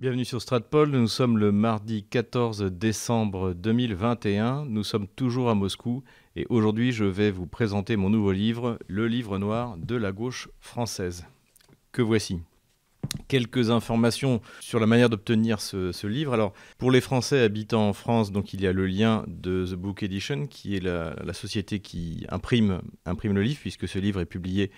Bienvenue sur Stratpol, nous sommes le mardi 14 décembre 2021, nous sommes toujours à Moscou et aujourd'hui je vais vous présenter mon nouveau livre, Le livre noir de la gauche française. Que voici? Quelques informations sur la manière d'obtenir ce, livre. Alors, pour les Français habitant en France, donc il y a le lien de The Book Edition, qui est la, société qui imprime, imprime le livre, puisque ce livre est publié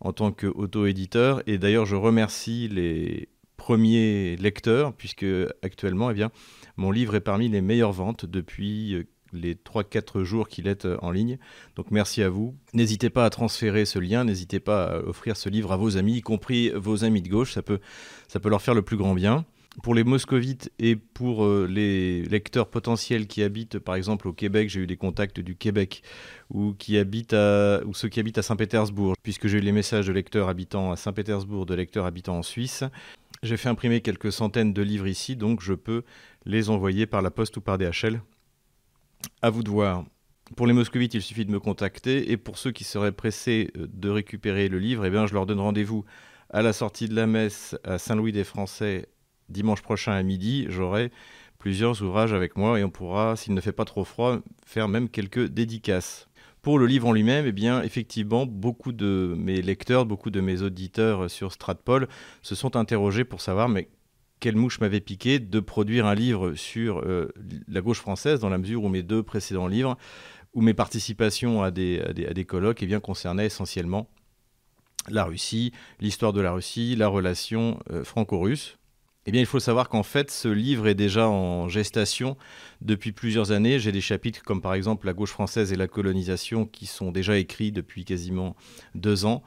en tant qu'auto-éditeur. Et d'ailleurs, je remercie les premier lecteur, puisque actuellement, eh bien, mon livre est parmi les meilleures ventes depuis euh, les 3-4 jours qu'il est euh, en ligne. Donc merci à vous. N'hésitez pas à transférer ce lien, n'hésitez pas à offrir ce livre à vos amis, y compris vos amis de gauche, ça peut, ça peut leur faire le plus grand bien. Pour les moscovites et pour euh, les lecteurs potentiels qui habitent par exemple au Québec, j'ai eu des contacts du Québec ou, qui habitent à, ou ceux qui habitent à Saint-Pétersbourg, puisque j'ai eu les messages de lecteurs habitant à Saint-Pétersbourg, de lecteurs habitant en Suisse. J'ai fait imprimer quelques centaines de livres ici, donc je peux les envoyer par la poste ou par DHL. À vous de voir. Pour les moscovites, il suffit de me contacter. Et pour ceux qui seraient pressés euh, de récupérer le livre, eh bien, je leur donne rendez-vous à la sortie de la messe à Saint-Louis des Français dimanche prochain à midi. J'aurai plusieurs ouvrages avec moi et on pourra, s'il ne fait pas trop froid, faire même quelques dédicaces. Pour le livre en lui-même, eh bien, effectivement, beaucoup de mes lecteurs, beaucoup de mes auditeurs sur Stratpol se sont interrogés pour savoir mais quelle mouche m'avait piqué de produire un livre sur euh, la gauche française, dans la mesure où mes deux précédents livres, où mes participations à des, colloques eh bien, concernaient essentiellement la Russie, l'histoire de la Russie, la relation euh, franco-russe. Eh bien, il faut savoir qu'en fait, ce livre est déjà en gestation depuis plusieurs années. J'ai des chapitres comme par exemple La gauche française et la colonisation qui sont déjà écrits depuis quasiment deux ans.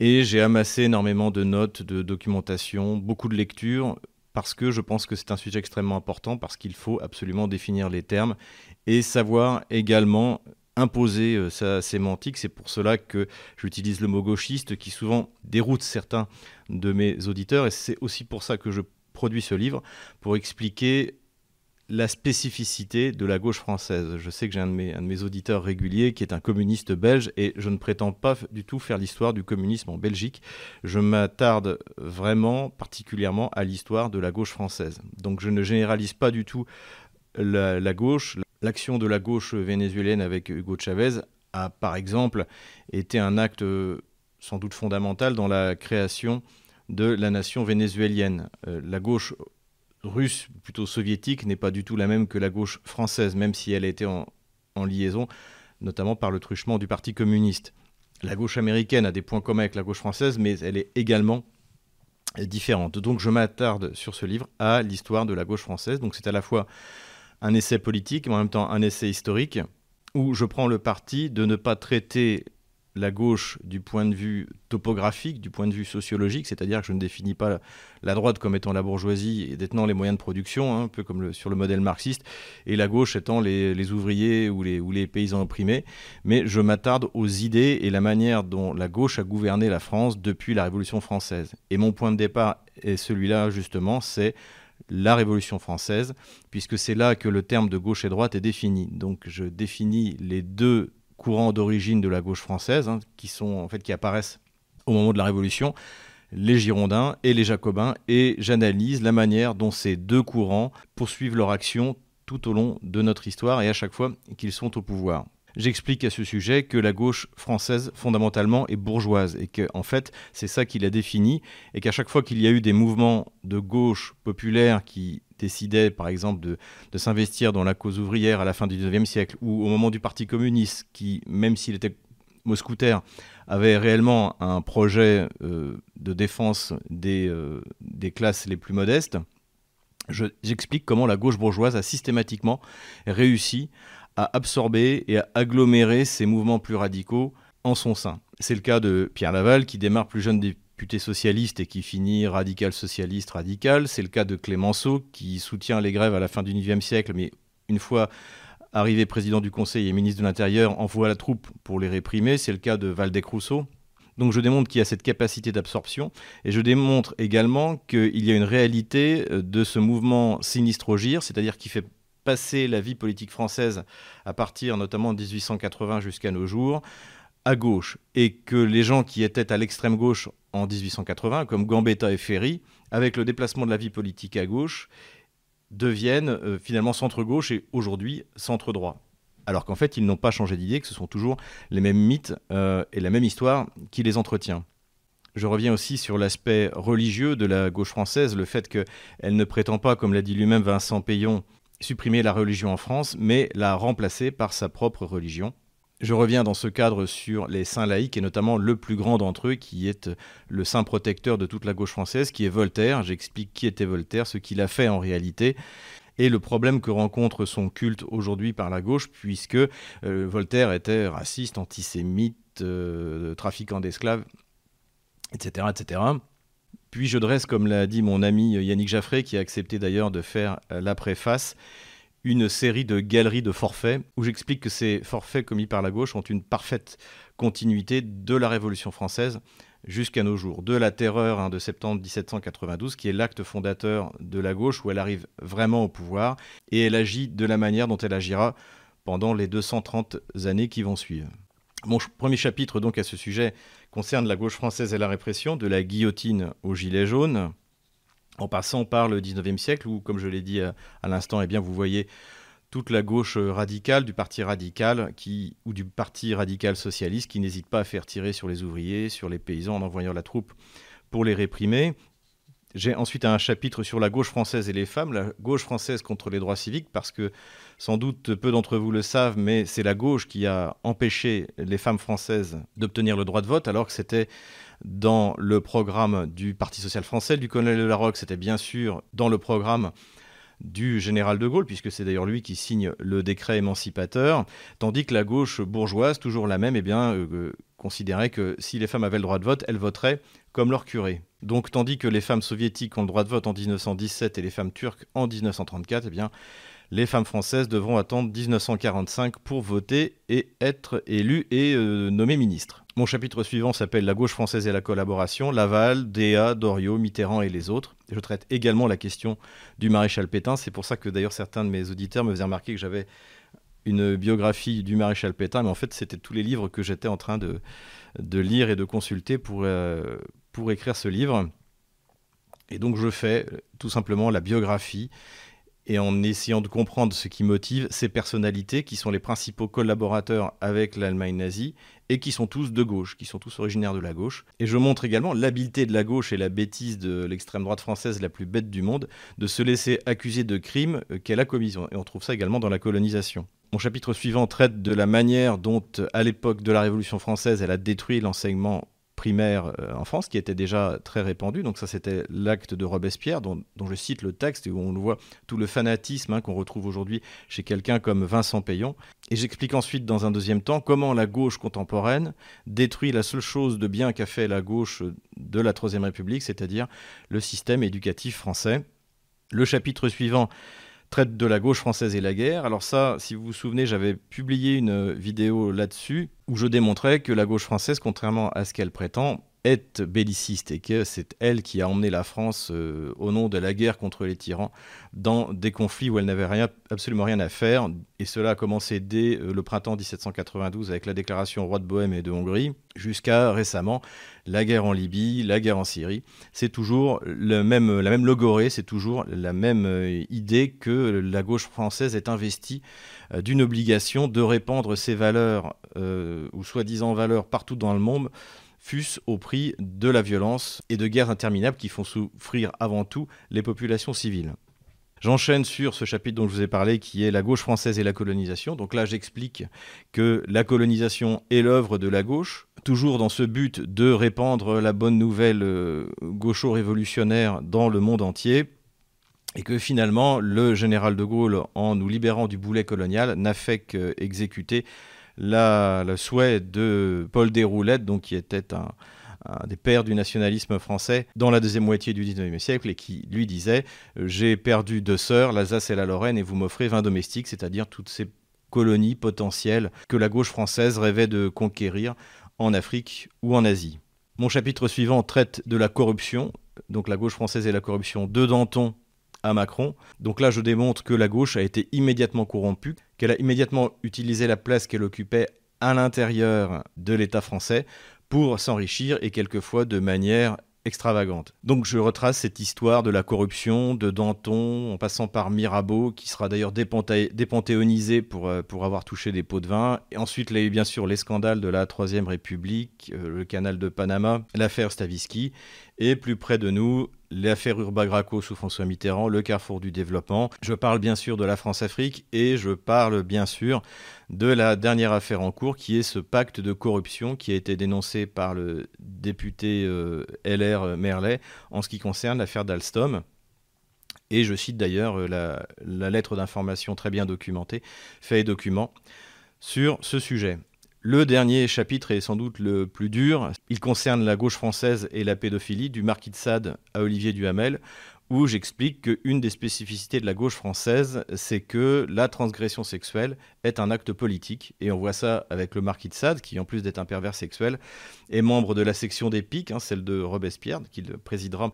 Et j'ai amassé énormément de notes, de documentation, beaucoup de lectures, parce que je pense que c'est un sujet extrêmement important, parce qu'il faut absolument définir les termes et savoir également imposer euh, sa sémantique. C'est pour cela que j'utilise le mot gauchiste qui souvent déroute certains de mes auditeurs et c'est aussi pour ça que je produit ce livre pour expliquer la spécificité de la gauche française. Je sais que j'ai un, de mes auditeurs réguliers qui est un communiste belge et je ne prétends pas du tout faire l'histoire du communisme en Belgique. Je m'attarde vraiment particulièrement à l'histoire de la gauche française. Donc je ne généralise pas du tout la, la gauche. L'action de la gauche vénézuélienne avec Hugo Chavez a par exemple été un acte euh, sans doute fondamental dans la création de la nation vénézuélienne. Euh, la gauche russe, plutôt soviétique, n'est pas du tout la même que la gauche française, même si elle a été en, liaison, notamment par le truchement du Parti communiste. La gauche américaine a des points communs avec la gauche française, mais elle est également différente. Donc je m'attarde sur ce livre à l'histoire de la gauche française. Donc c'est à la fois un essai politique, mais en même temps un essai historique, où je prends le parti de ne pas traiter la gauche du point de vue topographique, du point de vue sociologique, c'est-à-dire que je ne définis pas la droite comme étant la bourgeoisie et détenant les moyens de production, hein, un peu comme sur le modèle marxiste, et la gauche étant les, ouvriers ou les, ou les, paysans opprimés, mais je m'attarde aux idées et la manière dont la gauche a gouverné la France depuis la Révolution française. Et mon point de départ est celui-là justement, c'est la Révolution française, puisque c'est là que le terme de gauche et droite est défini. Donc je définis les deux courants d'origine de la gauche française, hein, qui sont en fait qui apparaissent au moment de la Révolution, les Girondins et les Jacobins, et j'analyse la manière dont ces deux courants poursuivent leur action tout au long de notre histoire et à chaque fois qu'ils sont au pouvoir. J'explique à ce sujet que la gauche française fondamentalement est bourgeoise et que en fait c'est ça qui l'a définie et qu'à chaque fois qu'il y a eu des mouvements de gauche populaire qui décidaient par exemple de, s'investir dans la cause ouvrière à la fin du XIXe siècle ou au moment du Parti communiste qui même s'il était mousquetaire avait réellement un projet euh, de défense des, euh, des classes les plus modestes, j'explique comment la gauche bourgeoise a systématiquement réussi à absorber et à agglomérer ces mouvements plus radicaux en son sein. C'est le cas de Pierre Laval, qui démarre plus jeune socialiste et qui finit radical socialiste radical. C'est le cas de Clémenceau, qui soutient les grèves à la fin du XIXe siècle, mais une fois arrivé président du Conseil et ministre de l'Intérieur, envoie la troupe pour les réprimer. C'est le cas de Valdec-Rousseau. Donc je démontre qu'il y a cette capacité d'absorption et je démontre également qu'il y a une réalité de ce mouvement sinistre-gire, c'est-à-dire qui fait passer la vie politique française à partir notamment de 1880 jusqu'à nos jours à gauche et que les gens qui étaient à l'extrême gauche en 1880, comme Gambetta et Ferry, avec le déplacement de la vie politique à gauche, deviennent euh, finalement centre-gauche et aujourd'hui centre-droit. Alors qu'en fait, ils n'ont pas changé d'idée, que ce sont toujours les mêmes mythes euh, et la même histoire qui les entretient. Je reviens aussi sur l'aspect religieux de la gauche française, le fait qu'elle ne prétend pas, comme l'a dit lui-même Vincent Payon, supprimer la religion en France, mais la remplacer par sa propre religion. Je reviens dans ce cadre sur les saints laïcs et notamment le plus grand d'entre eux qui est le saint protecteur de toute la gauche française, qui est Voltaire. J'explique qui était Voltaire, ce qu'il a fait en réalité et le problème que rencontre son culte aujourd'hui par la gauche, puisque euh, Voltaire était raciste, antisémite, euh, trafiquant d'esclaves, etc., etc. Puis je dresse, comme l'a dit mon ami Yannick Jaffré, qui a accepté d'ailleurs de faire euh, la préface, une série de galeries de forfaits où j'explique que ces forfaits commis par la gauche ont une parfaite continuité de la Révolution française jusqu'à nos jours. De la terreur hein, de septembre 1792, qui est l'acte fondateur de la gauche, où elle arrive vraiment au pouvoir, et elle agit de la manière dont elle agira pendant les 230 années qui vont suivre. Mon premier chapitre donc à ce sujet concerne la gauche française et la répression, de la guillotine au gilet jaune en passant par le 19e siècle, où, comme je l'ai dit à, l'instant, eh vous voyez toute la gauche radicale du parti radical ou du parti radical socialiste qui n'hésite pas à faire tirer sur les ouvriers, sur les paysans en envoyant la troupe pour les réprimer. J'ai ensuite un chapitre sur la gauche française et les femmes, la gauche française contre les droits civiques, parce que sans doute peu d'entre vous le savent, mais c'est la gauche qui a empêché les femmes françaises d'obtenir le droit de vote, alors que c'était dans le programme du Parti social français, du colonel de Larocque, c'était bien sûr dans le programme du général de Gaulle, puisque c'est d'ailleurs lui qui signe le décret émancipateur, tandis que la gauche bourgeoise, toujours la même, eh bien, euh, considérait que si les femmes avaient le droit de vote, elles voteraient comme leur curé. Donc tandis que les femmes soviétiques ont le droit de vote en 1917 et les femmes turques en 1934, eh bien, les femmes françaises devront attendre 1945 pour voter et être élues et euh, nommées ministres. Mon chapitre suivant s'appelle La gauche française et la collaboration, Laval, Déa, Doriot, Mitterrand et les autres. Je traite également la question du maréchal Pétain. C'est pour ça que d'ailleurs certains de mes auditeurs me faisaient remarquer que j'avais une biographie du maréchal Pétain, mais en fait c'était tous les livres que j'étais en train de, lire et de consulter euh, pour écrire ce livre. Et donc je fais tout simplement la biographie et en essayant de comprendre ce qui motive ces personnalités qui sont les principaux collaborateurs avec l'Allemagne nazie et qui sont tous de gauche, qui sont tous originaires de la gauche. Et je montre également l'habileté de la gauche et la bêtise de l'extrême droite française la plus bête du monde de se laisser accuser de crimes euh, qu'elle a commis. Et on trouve ça également dans la colonisation. Mon chapitre suivant traite de la manière dont, à l'époque de la Révolution française, elle a détruit l'enseignement primaire euh, en France, qui était déjà très répandu. Donc ça, c'était l'acte de Robespierre, dont, je cite le texte, où on voit tout le fanatisme hein, qu'on retrouve aujourd'hui chez quelqu'un comme Vincent Payon. Et j'explique ensuite, dans un deuxième temps, comment la gauche contemporaine détruit la seule chose de bien qu'a fait la gauche de la Troisième République, c'est-à-dire le système éducatif français. Le chapitre suivant traite de la gauche française et la guerre. Alors ça, si vous vous souvenez, j'avais publié une vidéo là-dessus où je démontrais que la gauche française, contrairement à ce qu'elle prétend, est belliciste et que c'est elle qui a emmené la France euh, au nom de la guerre contre les tyrans dans des conflits où elle n'avait rien, absolument rien à faire. Et cela a commencé dès euh, le printemps 1792 avec la déclaration roi de Bohême et de Hongrie, jusqu'à récemment la guerre en Libye, la guerre en Syrie. C'est toujours le même, la même logorée, c'est toujours la même euh, idée que la gauche française est investie d'une obligation de répandre ses valeurs ou soi-disant valeurs partout dans le monde fût-ce au prix de la violence et de guerres interminables qui font souffrir avant tout les populations civiles. J'enchaîne sur ce chapitre dont je vous ai parlé, qui est la gauche française et la colonisation. Donc là, j'explique que la colonisation est l'œuvre de la gauche, toujours dans ce but de répandre la bonne nouvelle euh, gaucho-révolutionnaire dans le monde entier, et que finalement, le général de Gaulle, en nous libérant du boulet colonial, n'a fait qu'exécuter le souhait de Paul Déroulette, donc qui était un, des pères du nationalisme français dans la deuxième moitié du XIXe siècle et qui lui disait J'ai perdu deux sœurs, l'Alsace et la Lorraine, et vous m'offrez 20 domestiques, c'est-à-dire toutes ces colonies potentielles que la gauche française rêvait de conquérir en Afrique ou en Asie. Mon chapitre suivant traite de la corruption, donc la gauche française et la corruption de Danton à Macron. Donc là, je démontre que la gauche a été immédiatement corrompue, qu'elle a immédiatement utilisé la place qu'elle occupait à l'intérieur de l'État français pour s'enrichir et quelquefois de manière extravagante. Donc je retrace cette histoire de la corruption, de Danton, en passant par Mirabeau, qui sera d'ailleurs dépanthéonisé pour, euh, pour avoir touché des pots de vin. Et ensuite, eu bien sûr les scandales de la Troisième République, euh, le canal de Panama, l'affaire Stavisky, et plus près de nous, l'affaire Urbagraco sous François Mitterrand, le carrefour du développement. Je parle bien sûr de la France-Afrique et je parle bien sûr de la dernière affaire en cours qui est ce pacte de corruption qui a été dénoncé par le député euh, LR Merlet en ce qui concerne l'affaire d'Alstom. Et je cite d'ailleurs euh, la, lettre d'information très bien documentée, fait et document, sur ce sujet. Le dernier chapitre est sans doute le plus dur. Il concerne la gauche française et la pédophilie, du marquis de Sade à Olivier Duhamel, où j'explique qu'une des spécificités de la gauche française, c'est que la transgression sexuelle est un acte politique. Et on voit ça avec le marquis de Sade, qui en plus d'être un pervers sexuel, est membre de la section des piques, hein, celle de Robespierre, qu'il présidera